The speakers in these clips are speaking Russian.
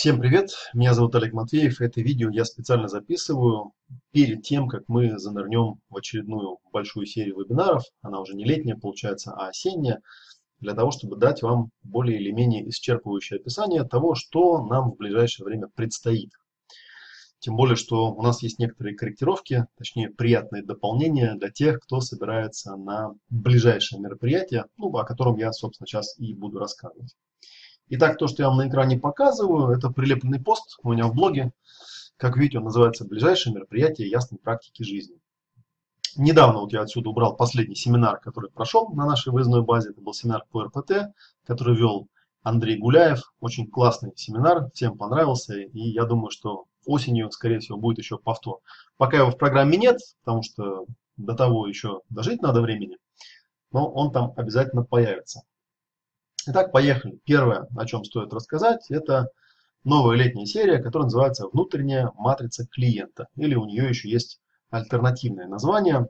Всем привет, меня зовут Олег Матвеев. Это видео я специально записываю перед тем, как мы занырнем в очередную большую серию вебинаров. Она уже не летняя, получается, а осенняя. Для того, чтобы дать вам более или менее исчерпывающее описание того, что нам в ближайшее время предстоит. Тем более, что у нас есть некоторые корректировки, точнее приятные дополнения для тех, кто собирается на ближайшее мероприятие, ну, о котором я, собственно, сейчас и буду рассказывать. Итак, то, что я вам на экране показываю, это прилепленный пост у меня в блоге. Как видите, он называется «Ближайшее мероприятие ясной практики жизни». Недавно вот я отсюда убрал последний семинар, который прошел на нашей выездной базе. Это был семинар по РПТ, который вел Андрей Гуляев. Очень классный семинар, всем понравился. И я думаю, что осенью, скорее всего, будет еще повтор. Пока его в программе нет, потому что до того еще дожить надо времени. Но он там обязательно появится. Итак, поехали. Первое, о чем стоит рассказать, это новая летняя серия, которая называется «Внутренняя матрица клиента». Или у нее еще есть альтернативное название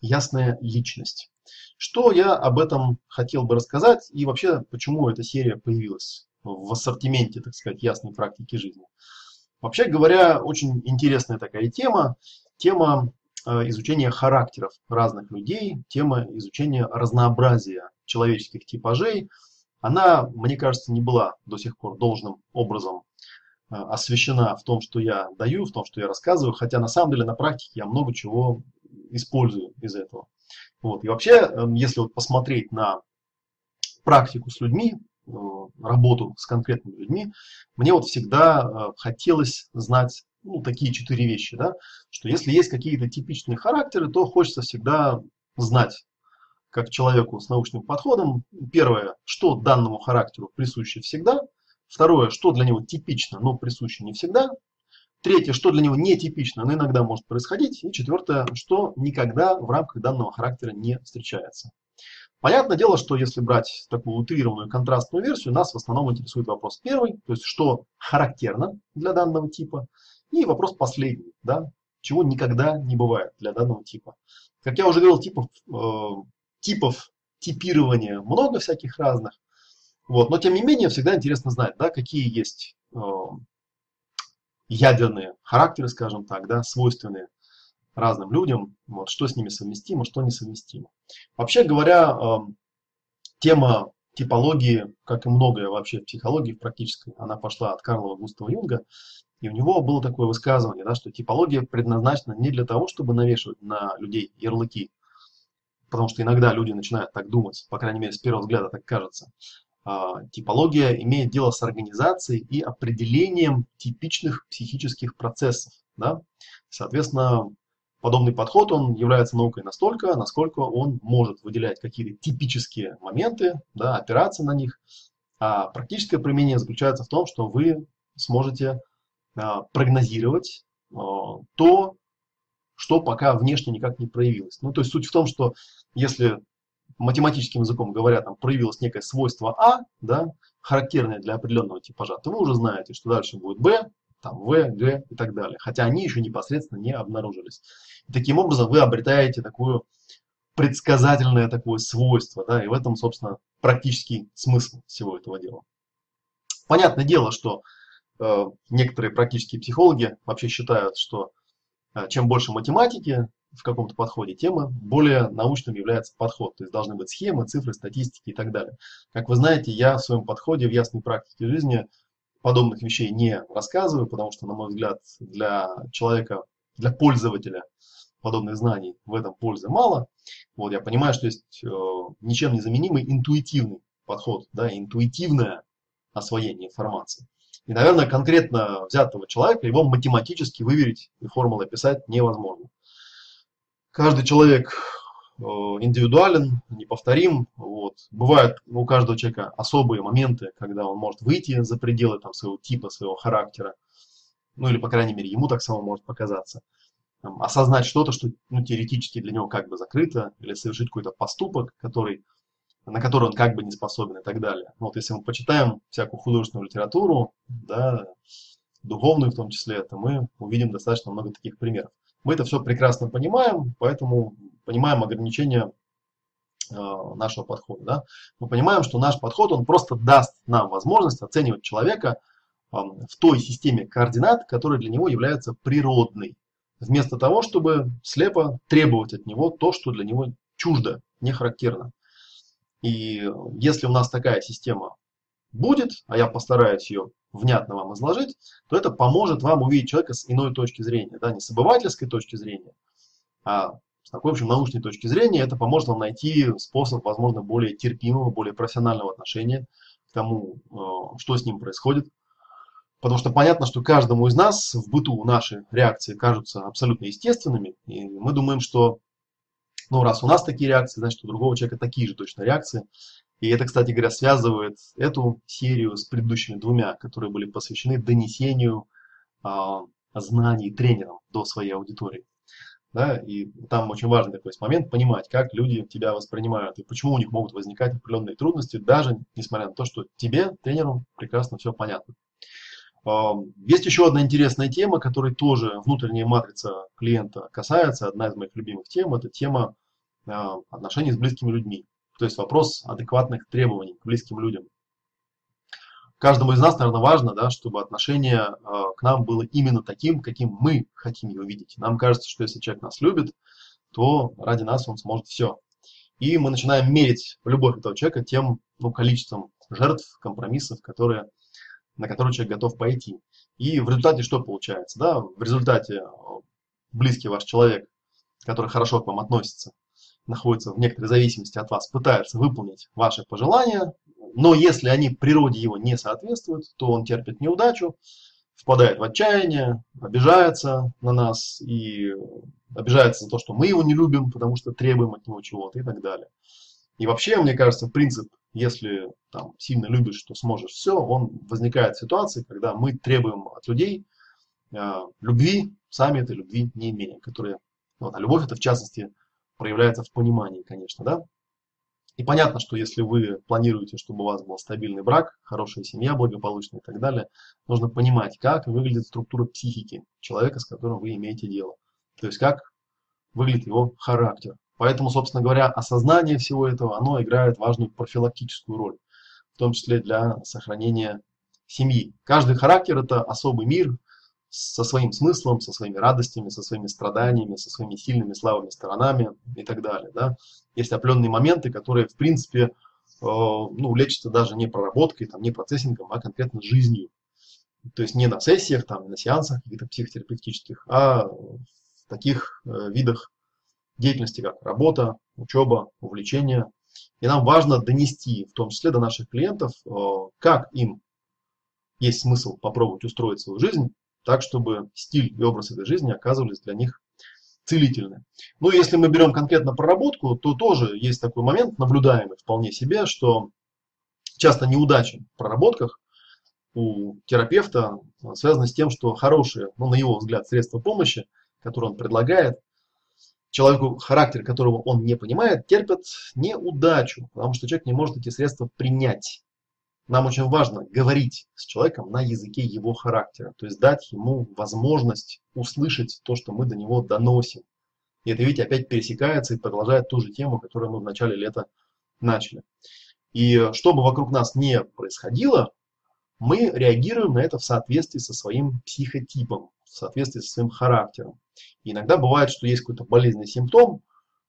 «Ясная личность». Что я об этом хотел бы рассказать и вообще, почему эта серия появилась в ассортименте, так сказать, ясной практики жизни. Вообще говоря, очень интересная такая тема. Тема э, изучения характеров разных людей, тема изучения разнообразия человеческих типажей – она, мне кажется, не была до сих пор должным образом э, освещена в том, что я даю, в том, что я рассказываю, хотя на самом деле на практике я много чего использую из этого. Вот. И вообще, эм, если вот посмотреть на практику с людьми, э, работу с конкретными людьми, мне вот всегда э, хотелось знать ну, такие четыре вещи, да, что если есть какие-то типичные характеры, то хочется всегда знать, как человеку с научным подходом. Первое, что данному характеру присуще всегда. Второе, что для него типично, но присуще не всегда. Третье, что для него нетипично, но иногда может происходить. И четвертое, что никогда в рамках данного характера не встречается. Понятное дело, что если брать такую утрированную контрастную версию, нас в основном интересует вопрос первый, то есть что характерно для данного типа, и вопрос последний, да, чего никогда не бывает для данного типа. Как я уже говорил, типов э, типов типирования много всяких разных. Вот. Но тем не менее, всегда интересно знать, да, какие есть э, ядерные характеры, скажем так, да, свойственные разным людям, вот, что с ними совместимо, что несовместимо. Вообще говоря, э, тема типологии, как и многое вообще в психологии в практической, она пошла от Карла Густава Юнга, и у него было такое высказывание, да, что типология предназначена не для того, чтобы навешивать на людей ярлыки, потому что иногда люди начинают так думать, по крайней мере, с первого взгляда так кажется. А, типология имеет дело с организацией и определением типичных психических процессов. Да? Соответственно, подобный подход, он является наукой настолько, насколько он может выделять какие-то типические моменты, да, опираться на них. А практическое применение заключается в том, что вы сможете а, прогнозировать а, то, что пока внешне никак не проявилось. Ну, то есть суть в том, что если математическим языком говоря, там проявилось некое свойство А, да, характерное для определенного типажа, то вы уже знаете, что дальше будет Б, там В, Г и так далее. Хотя они еще непосредственно не обнаружились. И таким образом вы обретаете такое предсказательное такое свойство, да, и в этом, собственно, практический смысл всего этого дела. Понятное дело, что э, некоторые практические психологи вообще считают, что э, чем больше математики, в каком-то подходе темы, более научным является подход. То есть должны быть схемы, цифры, статистики и так далее. Как вы знаете, я в своем подходе в ясной практике жизни подобных вещей не рассказываю, потому что, на мой взгляд, для человека, для пользователя подобных знаний в этом пользы мало. Вот, я понимаю, что есть э, ничем не заменимый интуитивный подход, да, интуитивное освоение информации. И, наверное, конкретно взятого человека его математически выверить и формулы описать невозможно. Каждый человек э, индивидуален, неповторим. Вот. Бывают у каждого человека особые моменты, когда он может выйти за пределы там, своего типа, своего характера. Ну или, по крайней мере, ему так само может показаться. Там, осознать что-то, что ну, теоретически для него как бы закрыто, или совершить какой-то поступок, который, на который он как бы не способен и так далее. Вот если мы почитаем всякую художественную литературу, да, духовную в том числе, то мы увидим достаточно много таких примеров. Мы это все прекрасно понимаем, поэтому понимаем ограничения э, нашего подхода. Да? Мы понимаем, что наш подход, он просто даст нам возможность оценивать человека в той системе координат, которая для него является природной, вместо того, чтобы слепо требовать от него то, что для него чуждо, не характерно. И если у нас такая система будет, а я постараюсь ее внятно вам изложить, то это поможет вам увидеть человека с иной точки зрения, да, не с обывательской точки зрения, а с такой, в общем, научной точки зрения, это поможет вам найти способ, возможно, более терпимого, более профессионального отношения к тому, э, что с ним происходит. Потому что понятно, что каждому из нас в быту наши реакции кажутся абсолютно естественными, и мы думаем, что ну, раз у нас такие реакции, значит, у другого человека такие же точно реакции. И это, кстати говоря, связывает эту серию с предыдущими двумя, которые были посвящены донесению а, знаний тренерам до своей аудитории. Да, и там очень важный такой момент понимать, как люди тебя воспринимают и почему у них могут возникать определенные трудности, даже несмотря на то, что тебе, тренеру, прекрасно все понятно. А, есть еще одна интересная тема, которой тоже внутренняя матрица клиента касается. Одна из моих любимых тем – это тема а, отношений с близкими людьми. То есть вопрос адекватных требований к близким людям. Каждому из нас, наверное, важно, да, чтобы отношение э, к нам было именно таким, каким мы хотим его видеть. Нам кажется, что если человек нас любит, то ради нас он сможет все. И мы начинаем мерить любовь этого человека тем ну, количеством жертв, компромиссов, которые, на которые человек готов пойти. И в результате что получается? Да? В результате близкий ваш человек, который хорошо к вам относится, находится в некоторой зависимости от вас, пытается выполнить ваши пожелания, но если они природе его не соответствуют, то он терпит неудачу, впадает в отчаяние, обижается на нас и обижается за то, что мы его не любим, потому что требуем от него чего-то и так далее. И вообще, мне кажется, принцип, если там сильно любишь, то сможешь все, он возникает в ситуации, когда мы требуем от людей э, любви, сами этой любви не имея, которые, вот, а любовь это в частности проявляется в понимании, конечно, да. И понятно, что если вы планируете, чтобы у вас был стабильный брак, хорошая семья, благополучная и так далее, нужно понимать, как выглядит структура психики человека, с которым вы имеете дело. То есть, как выглядит его характер. Поэтому, собственно говоря, осознание всего этого, оно играет важную профилактическую роль, в том числе для сохранения семьи. Каждый характер – это особый мир, со своим смыслом, со своими радостями, со своими страданиями, со своими сильными, слабыми сторонами и так далее. Да? Есть определенные моменты, которые, в принципе, э, ну, лечатся даже не проработкой, там, не процессингом, а конкретно жизнью. То есть не на сессиях, там, на сеансах каких-то психотерапевтических, а в таких э, видах деятельности, как работа, учеба, увлечение. И нам важно донести, в том числе до наших клиентов, э, как им есть смысл попробовать устроить свою жизнь так, чтобы стиль и образ этой жизни оказывались для них целительны. Ну, если мы берем конкретно проработку, то тоже есть такой момент, наблюдаемый вполне себе, что часто неудачи в проработках у терапевта связаны с тем, что хорошие, ну, на его взгляд, средства помощи, которые он предлагает, человеку, характер которого он не понимает, терпят неудачу, потому что человек не может эти средства принять нам очень важно говорить с человеком на языке его характера, то есть дать ему возможность услышать то, что мы до него доносим. И это, видите, опять пересекается и продолжает ту же тему, которую мы в начале лета начали. И что бы вокруг нас не происходило, мы реагируем на это в соответствии со своим психотипом, в соответствии со своим характером. И иногда бывает, что есть какой-то болезненный симптом,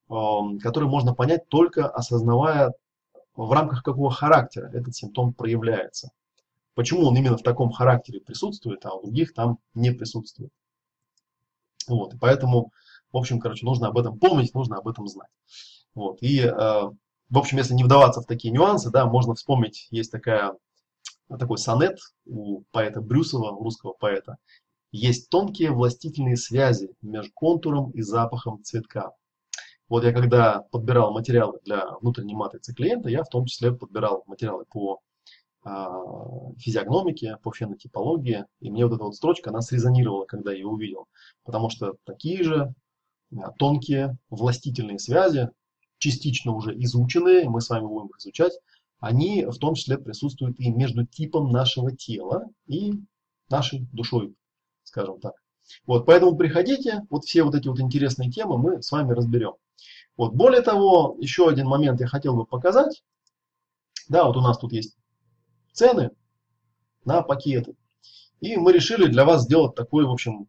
эм, который можно понять только осознавая в рамках какого характера этот симптом проявляется. Почему он именно в таком характере присутствует, а у других там не присутствует. Вот, и поэтому, в общем, короче, нужно об этом помнить, нужно об этом знать. Вот, и, э, в общем, если не вдаваться в такие нюансы, да, можно вспомнить, есть такая, такой сонет у поэта Брюсова, русского поэта. Есть тонкие властительные связи между контуром и запахом цветка. Вот я когда подбирал материалы для внутренней матрицы клиента, я в том числе подбирал материалы по а, физиогномике, по фенотипологии, и мне вот эта вот строчка, она срезонировала, когда я ее увидел, потому что такие же а, тонкие властительные связи, частично уже изученные, мы с вами будем их изучать, они в том числе присутствуют и между типом нашего тела и нашей душой, скажем так. Вот, поэтому приходите, вот все вот эти вот интересные темы мы с вами разберем. Вот, более того, еще один момент я хотел бы показать. Да, вот у нас тут есть цены на пакеты. И мы решили для вас сделать такое, в общем,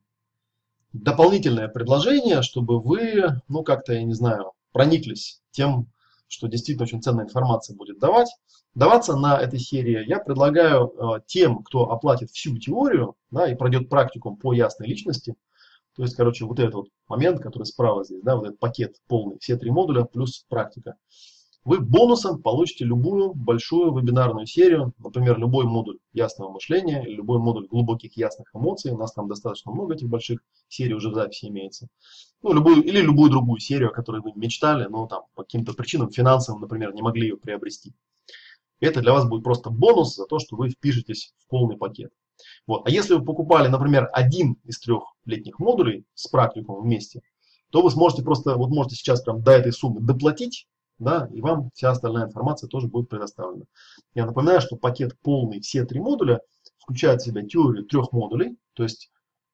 дополнительное предложение, чтобы вы, ну как-то, я не знаю, прониклись тем, что действительно очень ценная информация будет давать. Даваться на этой серии я предлагаю э, тем, кто оплатит всю теорию да, и пройдет практикум по ясной личности, то есть, короче, вот этот вот момент, который справа здесь, да, вот этот пакет полный, все три модуля плюс практика вы бонусом получите любую большую вебинарную серию, например, любой модуль ясного мышления, любой модуль глубоких ясных эмоций. У нас там достаточно много этих больших серий уже в записи имеется. Ну, любую, или любую другую серию, о которой вы мечтали, но там по каким-то причинам финансовым, например, не могли ее приобрести. Это для вас будет просто бонус за то, что вы впишетесь в полный пакет. Вот. А если вы покупали, например, один из трех летних модулей с практикумом вместе, то вы сможете просто, вот можете сейчас прям до этой суммы доплатить, да, и вам вся остальная информация тоже будет предоставлена. Я напоминаю, что пакет полный, все три модуля, включает в себя теорию трех модулей, то есть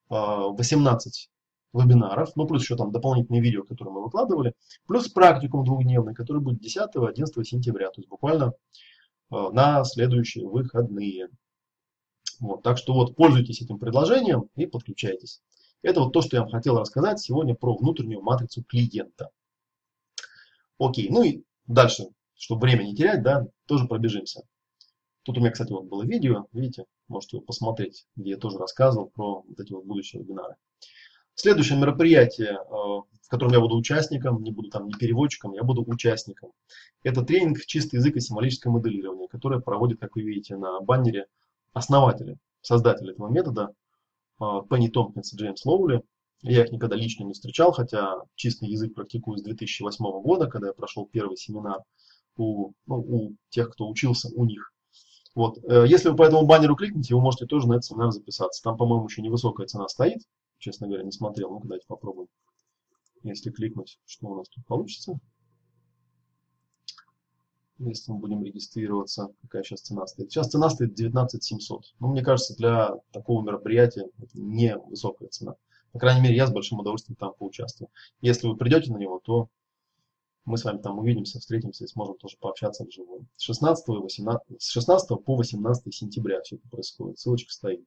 18 а, вебинаров, ну плюс еще там дополнительные видео, которые мы выкладывали, плюс практикум двухдневный, который будет 10-11 сентября, то есть буквально а, на следующие выходные. Вот, так что вот пользуйтесь этим предложением и подключайтесь. Это вот то, что я вам хотел рассказать сегодня про внутреннюю матрицу клиента. Окей, ну и дальше, чтобы время не терять, да, тоже пробежимся. Тут у меня, кстати, вот было видео, видите, можете его посмотреть, где я тоже рассказывал про вот эти вот будущие вебинары. Следующее мероприятие, э, в котором я буду участником, не буду там не переводчиком, я буду участником. Это тренинг «Чистый язык и символическое моделирование», которое проводит, как вы видите на баннере, основатели, создатели этого метода, Пенни Томпкинс и Джеймс Лоули. Я их никогда лично не встречал, хотя чистый язык практикую с 2008 года, когда я прошел первый семинар у, ну, у тех, кто учился у них. Вот. Э, если вы по этому баннеру кликните, вы можете тоже на этот семинар записаться. Там, по-моему, еще невысокая цена стоит. Честно говоря, не смотрел. Ну-ка, давайте попробуем. Если кликнуть, что у нас тут получится. Если мы будем регистрироваться, какая сейчас цена стоит. Сейчас цена стоит 19 700. Но мне кажется, для такого мероприятия это не высокая цена. По крайней мере, я с большим удовольствием там поучаствую. Если вы придете на него, то мы с вами там увидимся, встретимся и сможем тоже пообщаться вживую. С 16, 18, с 16 по 18 сентября все это происходит. Ссылочка стоит.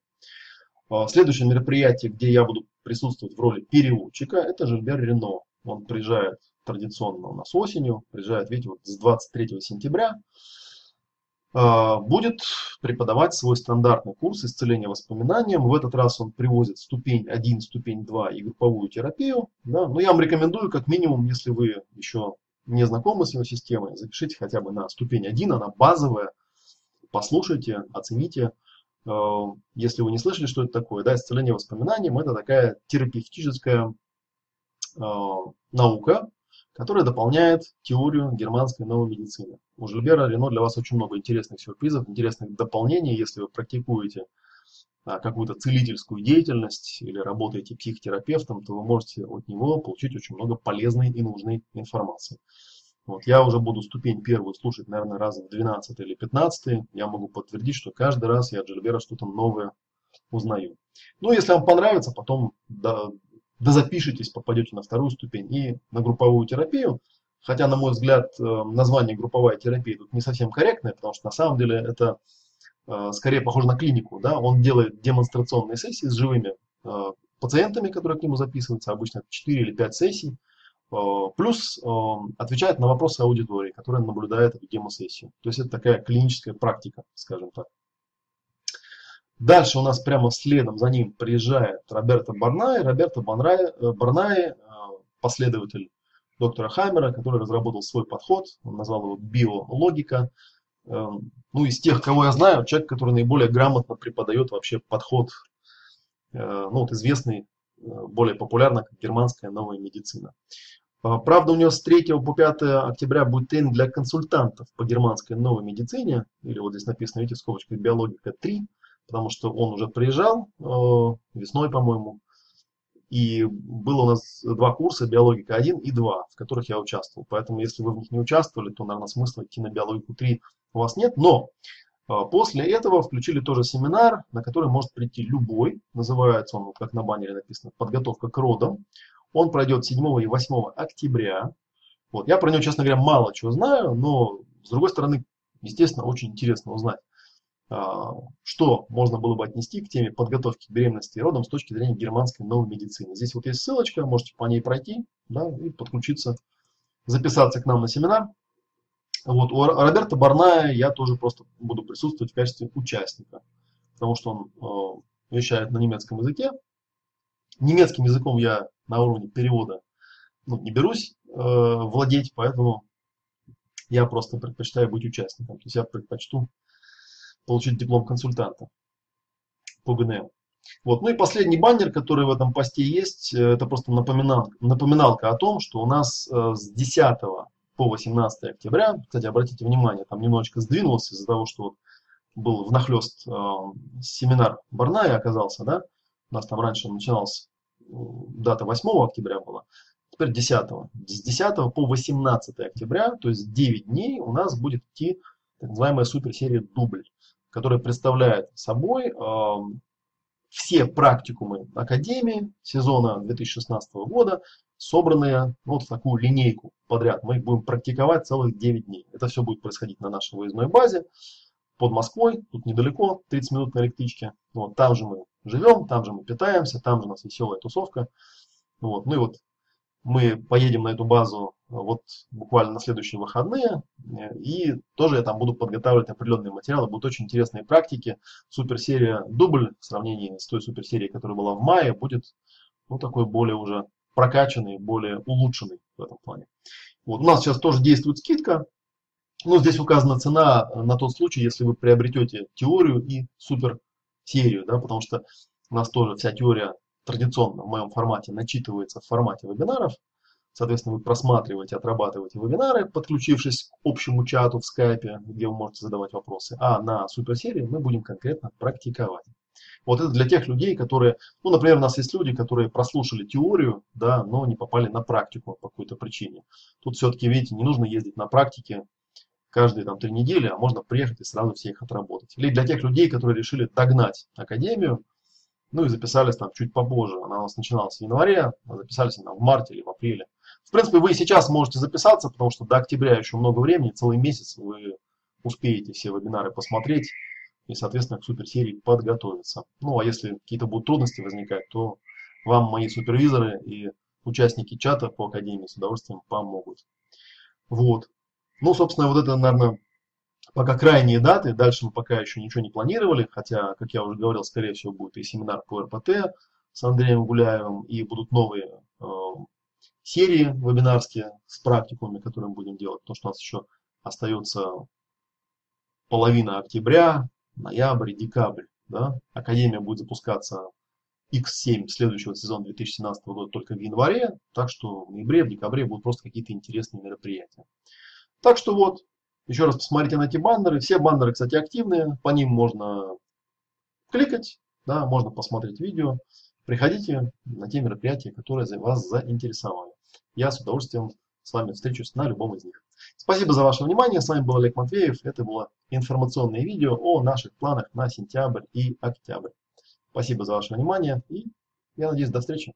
А, следующее мероприятие, где я буду присутствовать в роли переводчика, это Жильбер Рено. Он приезжает традиционно у нас осенью, приезжает, видите, вот с 23 сентября. А, будет преподавать свой стандартный курс исцеления воспоминаниям. В этот раз он привозит ступень 1, ступень 2 и групповую терапию. Да? Но я вам рекомендую, как минимум, если вы еще не знакомы с его системой, запишите хотя бы на ступень 1, она базовая. Послушайте, оцените. А, если вы не слышали, что это такое, да, исцеление воспоминаниям, это такая терапевтическая а, наука, которая дополняет теорию германской новой медицины. У Жильбера Рено для вас очень много интересных сюрпризов, интересных дополнений, если вы практикуете а, какую-то целительскую деятельность или работаете психотерапевтом, то вы можете от него получить очень много полезной и нужной информации. Вот, я уже буду ступень первую слушать, наверное, раз в 12 или 15. Я могу подтвердить, что каждый раз я от Жильбера что-то новое узнаю. Ну, если вам понравится, потом да запишитесь, попадете на вторую ступень и на групповую терапию. Хотя, на мой взгляд, э, название групповая терапия тут не совсем корректное, потому что на самом деле это э, скорее похоже на клинику. Да? Он делает демонстрационные сессии с живыми э, пациентами, которые к нему записываются, обычно 4 или 5 сессий, плюс отвечает на вопросы аудитории, которая наблюдает эту демосессию. То есть это такая клиническая практика, скажем так. Дальше у нас прямо следом за ним приезжает Роберто Барнай. Роберто Барнай, э, э, последователь доктора Хаммера, который разработал свой подход, он назвал его биологика. Э, ну, из тех, кого я знаю, человек, который наиболее грамотно преподает вообще подход, ну, вот известный, более популярно, как германская новая медицина. Правда, у него с 3 по 5 октября будет тренинг для консультантов по германской новой медицине, или вот здесь написано, видите, в скобочках биологика 3 потому что он уже приезжал э, весной, по-моему, и было у нас два курса, биологика 1 и 2, в которых я участвовал. Поэтому, если вы в них не участвовали, то, наверное, смысла идти на биологику 3 у вас нет. Но э, после этого включили тоже семинар, на который может прийти любой. Называется он, как на баннере написано, «Подготовка к родам». Он пройдет 7 и 8 октября. Вот. Я про него, честно говоря, мало чего знаю, но, с другой стороны, естественно, очень интересно узнать. А, что можно было бы отнести к теме подготовки к беременности и родам с точки зрения германской новой медицины. Здесь вот есть ссылочка, можете по ней пройти да, и подключиться, записаться к нам на семинар. Вот, у Роберта Барная я тоже просто буду присутствовать в качестве участника, потому что он э, вещает на немецком языке. Немецким языком я на уровне перевода ну, не берусь э, владеть, поэтому я просто предпочитаю быть участником. То есть я предпочту получить диплом консультанта по ГНМ. Вот. Ну и последний баннер, который в этом посте есть, э, это просто напоминалка, напоминалка о том, что у нас э, с 10 по 18 октября, кстати, обратите внимание, там немножечко сдвинулось из-за того, что вот был внахлест э, семинар Барная оказался, да, у нас там раньше начиналась э, дата 8 октября была, теперь 10. С 10 по 18 октября, то есть 9 дней у нас будет идти так называемая суперсерия «Дубль», которая представляет собой э, все практикумы Академии сезона 2016 года, собранные вот в такую линейку подряд. Мы их будем практиковать целых 9 дней. Это все будет происходить на нашей выездной базе под Москвой, тут недалеко, 30 минут на электричке. Вот, там же мы живем, там же мы питаемся, там же у нас веселая тусовка. Вот, ну и вот мы поедем на эту базу вот буквально на следующие выходные, и тоже я там буду подготавливать определенные материалы, будут очень интересные практики. Суперсерия дубль в сравнении с той суперсерией, которая была в мае, будет ну, такой более уже прокачанный, более улучшенный в этом плане. Вот у нас сейчас тоже действует скидка, но здесь указана цена на тот случай, если вы приобретете теорию и суперсерию, да, потому что у нас тоже вся теория традиционно в моем формате начитывается в формате вебинаров. Соответственно, вы просматриваете, отрабатываете вебинары, подключившись к общему чату в скайпе, где вы можете задавать вопросы. А на суперсерии мы будем конкретно практиковать. Вот это для тех людей, которые, ну, например, у нас есть люди, которые прослушали теорию, да, но не попали на практику по какой-то причине. Тут все-таки, видите, не нужно ездить на практике каждые там три недели, а можно приехать и сразу все их отработать. Или для тех людей, которые решили догнать академию, ну и записались там чуть попозже. Она у нас начиналась в январе, а записались там в марте или в апреле. В принципе, вы сейчас можете записаться, потому что до октября еще много времени, целый месяц вы успеете все вебинары посмотреть и, соответственно, к суперсерии подготовиться. Ну, а если какие-то будут трудности возникать, то вам мои супервизоры и участники чата по Академии с удовольствием помогут. Вот. Ну, собственно, вот это, наверное, пока крайние даты, дальше мы пока еще ничего не планировали, хотя, как я уже говорил, скорее всего будет и семинар по РПТ с Андреем Гуляевым, и будут новые э, серии вебинарские с практикумами, которые мы будем делать, потому что у нас еще остается половина октября, ноябрь, декабрь. Да? Академия будет запускаться X7 следующего сезона 2017 года только в январе, так что в ноябре, в декабре будут просто какие-то интересные мероприятия. Так что вот, еще раз посмотрите на эти баннеры. Все баннеры, кстати, активные. По ним можно кликать, да, можно посмотреть видео. Приходите на те мероприятия, которые вас заинтересовали. Я с удовольствием с вами встречусь на любом из них. Спасибо за ваше внимание. С вами был Олег Матвеев. Это было информационное видео о наших планах на сентябрь и октябрь. Спасибо за ваше внимание и я надеюсь до встречи.